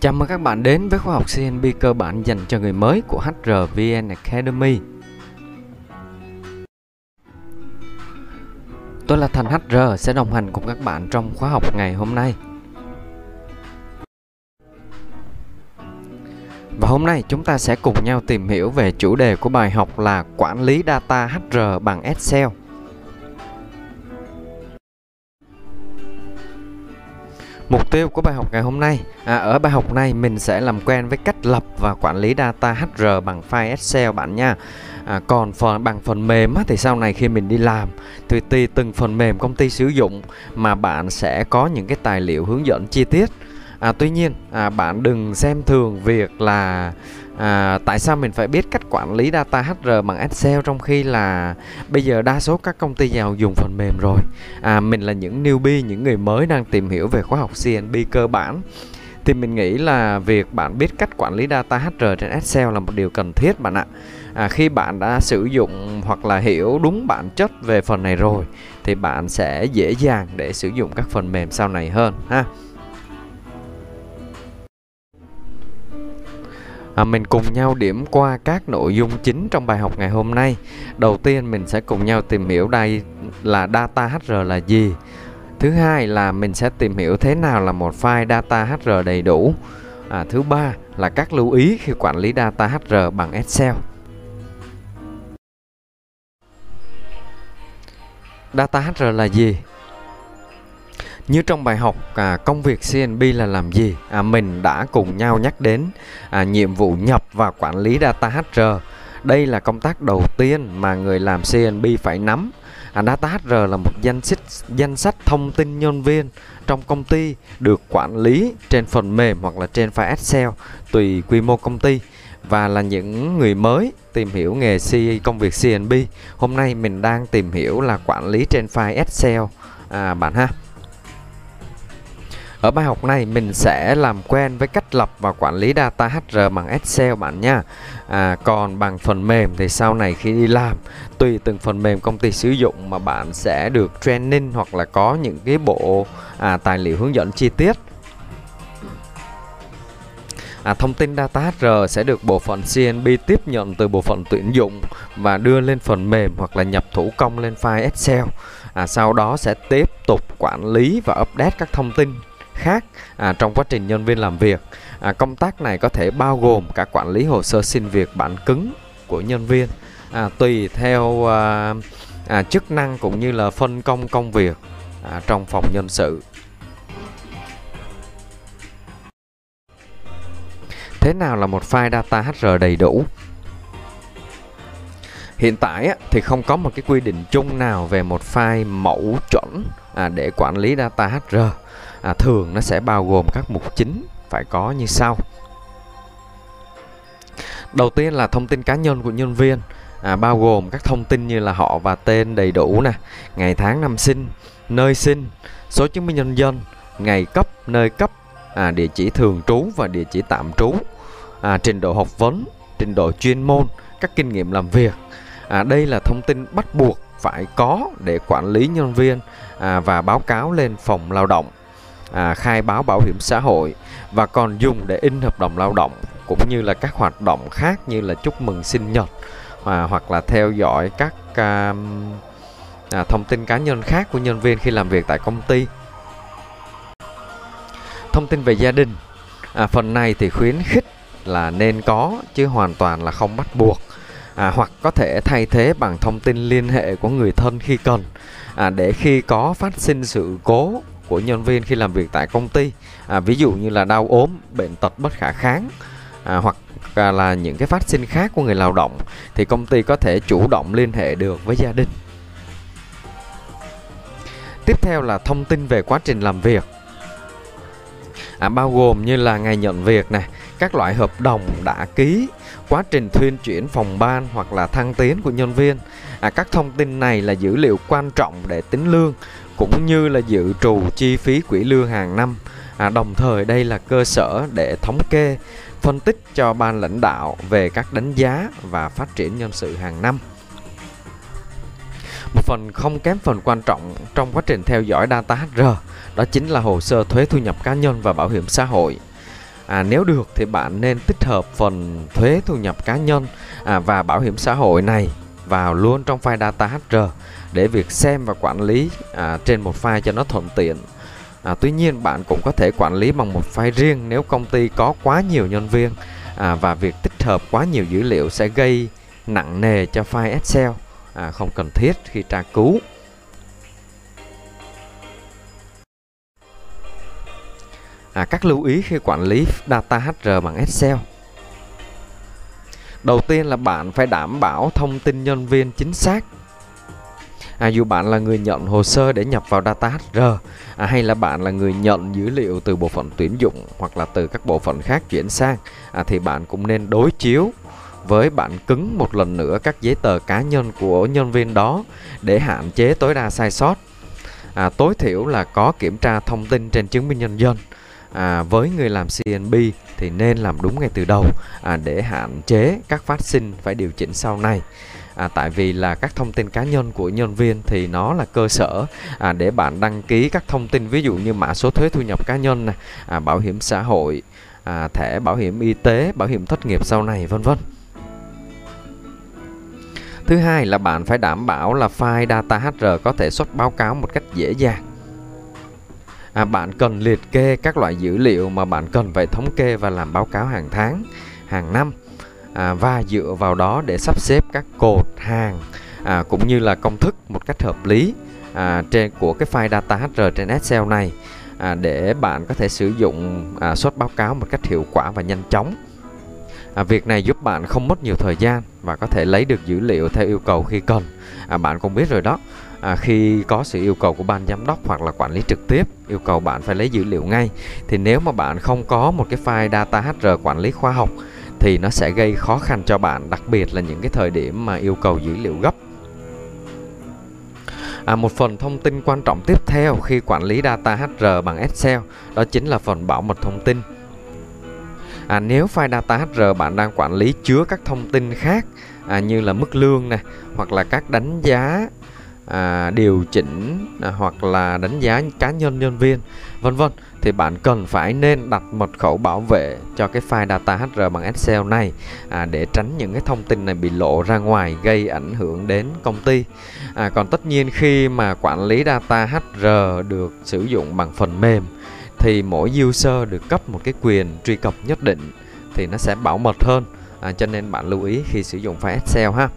Chào mừng các bạn đến với khóa học CNB cơ bản dành cho người mới của HRVN Academy. Tôi là Thành HR sẽ đồng hành cùng các bạn trong khóa học ngày hôm nay. Và hôm nay chúng ta sẽ cùng nhau tìm hiểu về chủ đề của bài học là quản lý data HR bằng Excel. Mục tiêu của bài học ngày hôm nay à, Ở bài học này mình sẽ làm quen với cách lập và quản lý data HR bằng file Excel bạn nha. À, Còn phần bằng phần mềm á, thì sau này khi mình đi làm Thì tùy từng phần mềm công ty sử dụng Mà bạn sẽ có những cái tài liệu hướng dẫn chi tiết. À, Tuy nhiên à, bạn đừng xem thường việc là à, tại sao mình phải biết cách quản lý data HR bằng Excel trong khi là bây giờ đa số các công ty giàu dùng phần mềm rồi? À, mình là những newbie những người mới đang tìm hiểu về khóa học CNB cơ bản. Thì mình nghĩ là việc bạn biết cách quản lý data HR trên Excel là một điều cần thiết bạn ạ. À, khi bạn đã sử dụng hoặc là hiểu đúng bản chất về phần này rồi thì bạn sẽ dễ dàng để sử dụng các phần mềm sau này hơn ha. À, mình cùng nhau điểm qua các nội dung chính trong bài học ngày hôm nay. Đầu tiên mình sẽ cùng nhau tìm hiểu đây là data HR là gì. Thứ hai là mình sẽ tìm hiểu thế nào là một file data HR đầy đủ. À, thứ ba là các lưu ý khi quản lý data HR bằng Excel. Data HR là gì? Như trong bài học à, công việc CNB là làm gì? À, mình đã cùng nhau nhắc đến à, nhiệm vụ nhập và quản lý data HR đây là công tác đầu tiên mà người làm CNB phải nắm. À, data HR là một danh sách danh sách thông tin nhân viên trong công ty được quản lý trên phần mềm hoặc là trên file Excel tùy quy mô công ty. Và là những người mới tìm hiểu nghề C công việc CNB hôm nay mình đang tìm hiểu là quản lý trên file Excel. À, bạn ha ở bài học này mình sẽ làm quen với cách lập và quản lý data HR bằng Excel bạn nha. À, còn bằng phần mềm thì sau này khi đi làm tùy từng phần mềm công ty sử dụng mà bạn sẽ được training hoặc là có những cái bộ à, tài liệu hướng dẫn chi tiết. À, thông tin data HR sẽ được bộ phận CNB tiếp nhận từ bộ phận tuyển dụng và đưa lên phần mềm hoặc là nhập thủ công lên file Excel. À, sau đó sẽ tiếp tục quản lý và update các thông tin khác à, trong quá trình nhân viên làm việc. À, công tác này có thể bao gồm cả quản lý hồ sơ xin việc bản cứng của nhân viên à, tùy theo à, à, chức năng cũng như là phân công công việc à, trong phòng nhân sự. Thế nào là một file data HR đầy đủ? Hiện tại thì không có một cái quy định chung nào về một file mẫu chuẩn à, để quản lý data HR à, thường nó sẽ bao gồm các mục chính phải có như sau. Đầu tiên là thông tin cá nhân của nhân viên. À, bao gồm các thông tin như là họ và tên đầy đủ nè ngày tháng năm sinh nơi sinh số chứng minh nhân dân ngày cấp nơi cấp à, địa chỉ thường trú và địa chỉ tạm trú à, trình độ học vấn trình độ chuyên môn các kinh nghiệm làm việc. À, đây là thông tin bắt buộc phải có để quản lý nhân viên à, và báo cáo lên phòng lao động à, khai báo bảo hiểm xã hội và còn dùng để in hợp đồng lao động cũng như là các hoạt động khác như là chúc mừng sinh nhật à, hoặc là theo dõi các à, à, thông tin cá nhân khác của nhân viên khi làm việc tại công ty. Thông tin về gia đình à, phần này thì khuyến khích là nên có chứ hoàn toàn là không bắt buộc à, hoặc có thể thay thế bằng thông tin liên hệ của người thân khi cần à, để khi có phát sinh sự cố của nhân viên khi làm việc tại công ty. À, ví dụ như là đau ốm bệnh tật bất khả kháng à, hoặc là những cái phát sinh khác của người lao động thì công ty có thể chủ động liên hệ được với gia đình. Tiếp theo là thông tin về quá trình làm việc. À, bao gồm như là ngày nhận việc này các loại hợp đồng đã ký quá trình thuyên chuyển phòng ban hoặc là thăng tiến của nhân viên. À, các thông tin này là dữ liệu quan trọng để tính lương cũng như là dự trù chi phí quỹ lương hàng năm. À, đồng thời đây là cơ sở để thống kê, phân tích cho ban lãnh đạo về các đánh giá và phát triển nhân sự hàng năm. Một phần không kém phần quan trọng trong quá trình theo dõi data HR đó chính là hồ sơ thuế thu nhập cá nhân và bảo hiểm xã hội. À, nếu được thì bạn nên tích hợp phần thuế thu nhập cá nhân à, và bảo hiểm xã hội này vào luôn trong file data HR để việc xem và quản lý à, trên một file cho nó thuận tiện. À, tuy nhiên bạn cũng có thể quản lý bằng một file riêng nếu công ty có quá nhiều nhân viên à, và việc tích hợp quá nhiều dữ liệu sẽ gây nặng nề cho file Excel à, không cần thiết khi tra cứu. À, các lưu ý khi quản lý data HR bằng Excel. Đầu tiên là bạn phải đảm bảo thông tin nhân viên chính xác. À, dù bạn là người nhận hồ sơ để nhập vào data HR à, hay là bạn là người nhận dữ liệu từ bộ phận tuyển dụng hoặc là từ các bộ phận khác chuyển sang à, thì bạn cũng nên đối chiếu với bản cứng một lần nữa các giấy tờ cá nhân của nhân viên đó để hạn chế tối đa sai sót. À, tối thiểu là có kiểm tra thông tin trên chứng minh nhân dân à, với người làm CNB thì nên làm đúng ngay từ đầu à, để hạn chế các phát sinh phải điều chỉnh sau này à, tại vì là các thông tin cá nhân của nhân viên thì nó là cơ sở à, để bạn đăng ký các thông tin ví dụ như mã số thuế thu nhập cá nhân này, à, bảo hiểm xã hội à, thẻ bảo hiểm y tế bảo hiểm thất nghiệp sau này vân vân. Thứ hai là bạn phải đảm bảo là file data HR có thể xuất báo cáo một cách dễ dàng. À, bạn cần liệt kê các loại dữ liệu mà bạn cần phải thống kê và làm báo cáo hàng tháng hàng năm à, và dựa vào đó để sắp xếp các cột hàng à, cũng như là công thức một cách hợp lý à, trên của cái file data HR trên Excel này à, để bạn có thể sử dụng à, xuất báo cáo một cách hiệu quả và nhanh chóng. À, việc này giúp bạn không mất nhiều thời gian và có thể lấy được dữ liệu theo yêu cầu khi cần. À, bạn cũng biết rồi đó. À, khi có sự yêu cầu của ban giám đốc hoặc là quản lý trực tiếp yêu cầu bạn phải lấy dữ liệu ngay thì nếu mà bạn không có một cái file data HR quản lý khoa học thì nó sẽ gây khó khăn cho bạn đặc biệt là những cái thời điểm mà yêu cầu dữ liệu gấp À, một phần thông tin quan trọng tiếp theo khi quản lý data HR bằng Excel đó chính là phần bảo mật thông tin. À, nếu file data HR bạn đang quản lý chứa các thông tin khác à, như là mức lương này hoặc là các đánh giá à, điều chỉnh à, hoặc là đánh giá cá nhân nhân viên vân vân thì bạn cần phải nên đặt mật khẩu bảo vệ cho cái file data HR bằng Excel này à, để tránh những cái thông tin này bị lộ ra ngoài gây ảnh hưởng đến công ty. À, còn tất nhiên khi mà quản lý data HR được sử dụng bằng phần mềm thì mỗi user được cấp một cái quyền truy cập nhất định thì nó sẽ bảo mật hơn. À, cho nên bạn lưu ý khi sử dụng file Excel ha.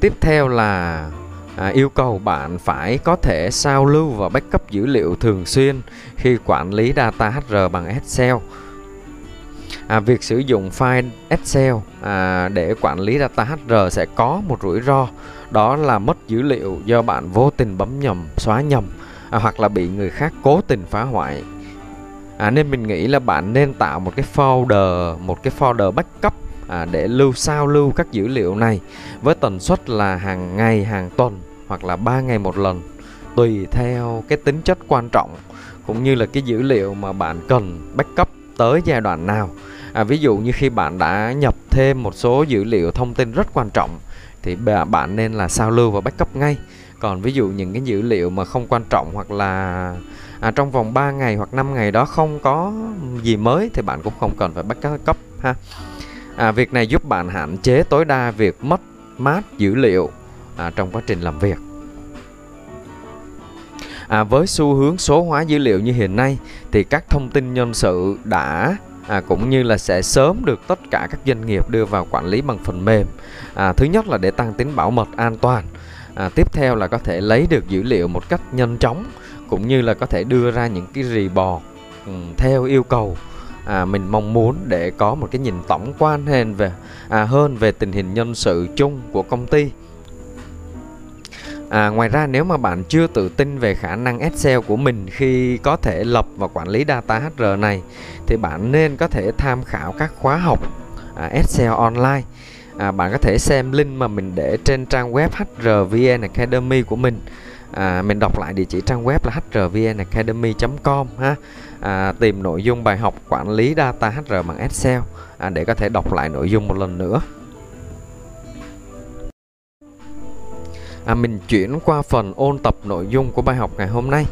Tiếp theo là à, yêu cầu bạn phải có thể sao lưu và backup dữ liệu thường xuyên khi quản lý data HR bằng Excel. À, việc sử dụng file Excel à, để quản lý data HR sẽ có một rủi ro đó là mất dữ liệu do bạn vô tình bấm nhầm, xóa nhầm à, hoặc là bị người khác cố tình phá hoại. À, nên mình nghĩ là bạn nên tạo một cái folder, một cái folder backup à, để lưu sao lưu các dữ liệu này với tần suất là hàng ngày, hàng tuần hoặc là 3 ngày một lần tùy theo cái tính chất quan trọng cũng như là cái dữ liệu mà bạn cần backup tới giai đoạn nào. À, ví dụ như khi bạn đã nhập thêm một số dữ liệu thông tin rất quan trọng thì bạn nên là sao lưu và backup ngay. Còn ví dụ những cái dữ liệu mà không quan trọng hoặc là à, trong vòng 3 ngày hoặc 5 ngày đó không có gì mới thì bạn cũng không cần phải backup ha. À, việc này giúp bạn hạn chế tối đa việc mất mát dữ liệu à, trong quá trình làm việc. À, với xu hướng số hóa dữ liệu như hiện nay thì các thông tin nhân sự đã à, cũng như là sẽ sớm được tất cả các doanh nghiệp đưa vào quản lý bằng phần mềm. À, thứ nhất là để tăng tính bảo mật an toàn. À, tiếp theo là có thể lấy được dữ liệu một cách nhanh chóng cũng như là có thể đưa ra những cái report um, ừ, theo yêu cầu à, mình mong muốn để có một cái nhìn tổng quan hơn về à, hơn về tình hình nhân sự chung của công ty. À, ngoài ra nếu mà bạn chưa tự tin về khả năng Excel của mình khi có thể lập và quản lý data HR này thì bạn nên có thể tham khảo các khóa học à, Excel online. À, bạn có thể xem link mà mình để trên trang web HRVN Academy của mình. À, mình đọc lại địa chỉ trang web là hrvnacademy.com ha à, tìm nội dung bài học quản lý data HR bằng Excel à, để có thể đọc lại nội dung một lần nữa. À, mình chuyển qua phần ôn tập nội dung của bài học ngày hôm nay.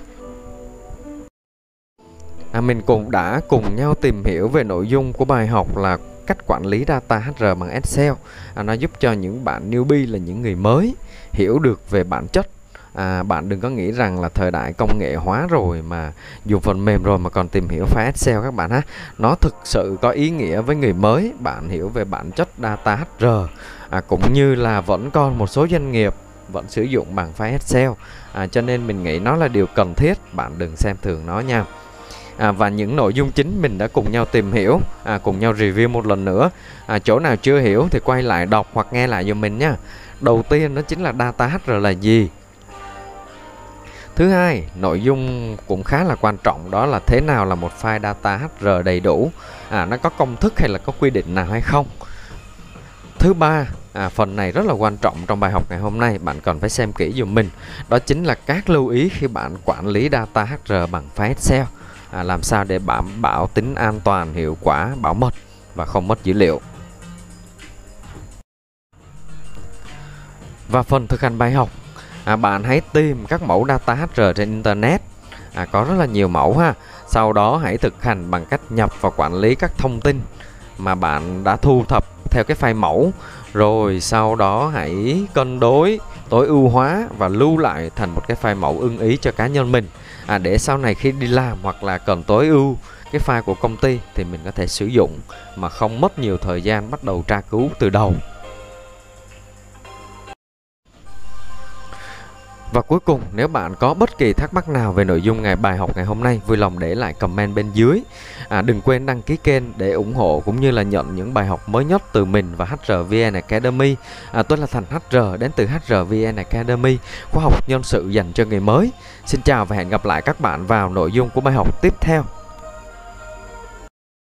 à, mình cũng đã cùng nhau tìm hiểu về nội dung của bài học là cách quản lý data HR bằng Excel. À, nó giúp cho những bạn newbie là những người mới hiểu được về bản chất. À, bạn đừng có nghĩ rằng là thời đại công nghệ hóa rồi mà dùng phần mềm rồi mà còn tìm hiểu file Excel các bạn ha. Nó thực sự có ý nghĩa với người mới bạn hiểu về bản chất data HR à, cũng như là vẫn còn một số doanh nghiệp vẫn sử dụng bằng file Excel. À, cho nên mình nghĩ nó là điều cần thiết bạn đừng xem thường nó nha. À, và những nội dung chính mình đã cùng nhau tìm hiểu à, cùng nhau review một lần nữa. À, chỗ nào chưa hiểu thì quay lại đọc hoặc nghe lại giùm mình nha. Đầu tiên đó chính là data HR là gì? Thứ hai, nội dung cũng khá là quan trọng đó là thế nào là một file data HR đầy đủ. À, nó có công thức hay là có quy định nào hay không. Thứ ba, à, phần này rất là quan trọng trong bài học ngày hôm nay, bạn cần phải xem kỹ dùm mình. Đó chính là các lưu ý khi bạn quản lý data HR bằng file Excel. À, làm sao để đảm bảo tính an toàn, hiệu quả, bảo mật và không mất dữ liệu. Và phần thực hành bài học à, bạn hãy tìm các mẫu data HR trên internet à, có rất là nhiều mẫu ha sau đó hãy thực hành bằng cách nhập và quản lý các thông tin mà bạn đã thu thập theo cái file mẫu. Rồi sau đó hãy cân đối tối ưu hóa và lưu lại thành một cái file mẫu ưng ý cho cá nhân mình. À, để sau này khi đi làm hoặc là cần tối ưu cái file của công ty thì mình có thể sử dụng mà không mất nhiều thời gian bắt đầu tra cứu từ đầu. Và cuối cùng, nếu bạn có bất kỳ thắc mắc nào về nội dung ngày bài học ngày hôm nay, vui lòng để lại comment bên dưới. À, đừng quên đăng ký kênh để ủng hộ cũng như là nhận những bài học mới nhất từ mình và HRVN Academy. À, tôi là Thành HR đến từ HRVN Academy, khoa học nhân sự dành cho người mới. Xin chào và hẹn gặp lại các bạn vào nội dung của bài học tiếp theo.